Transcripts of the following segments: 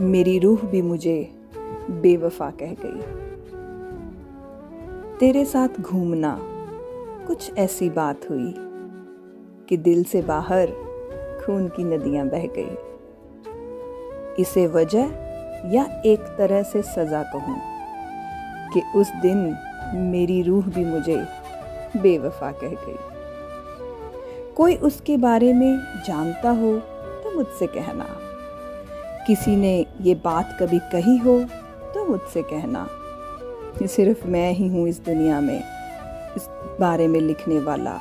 मेरी रूह भी मुझे बेवफा कह गई। तेरे साथ घूमना कुछ ऐसी बात हुई कि दिल से बाहर खून की नदियाँ बह गई। इसे वजह या एक तरह से सज़ा कहूँ कि उस दिन मेरी रूह भी मुझे बेवफा कह गई। कोई उसके बारे में जानता हो तो मुझसे कहना। किसी ने ये बात कभी कही हो तो मुझसे कहना। सिर्फ़ मैं ही हूँ इस दुनिया में, इस बारे में लिखने वाला।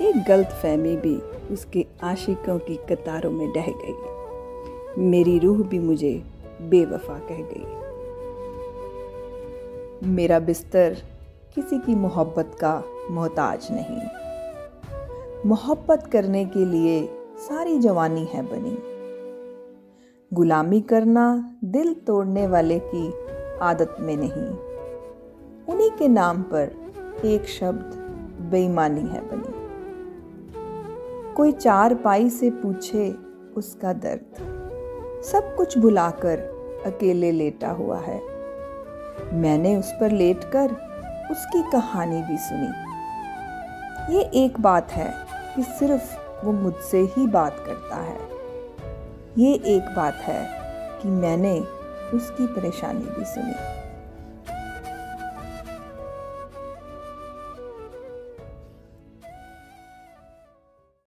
एक गलत फहमी भी उसके आशिकों की कतारों में डह गई। मेरी रूह भी मुझे बेवफा कह गई। मेरा बिस्तर किसी की मोहब्बत का मोहताज नहीं। मोहब्बत करने के लिए सारी जवानी है बनी। गुलामी करना दिल तोड़ने वाले की आदत में नहीं। उन्हीं के नाम पर एक शब्द बेईमानी है बनी। कोई चार पाई से पूछे उसका दर्द। सब कुछ भुलाकर अकेले लेटा हुआ है। मैंने उस पर लेटकर उसकी कहानी भी सुनी। ये एक बात है कि सिर्फ़ वो मुझसे ही बात करता है। ये एक बात है कि मैंने उसकी परेशानी भी सुनी।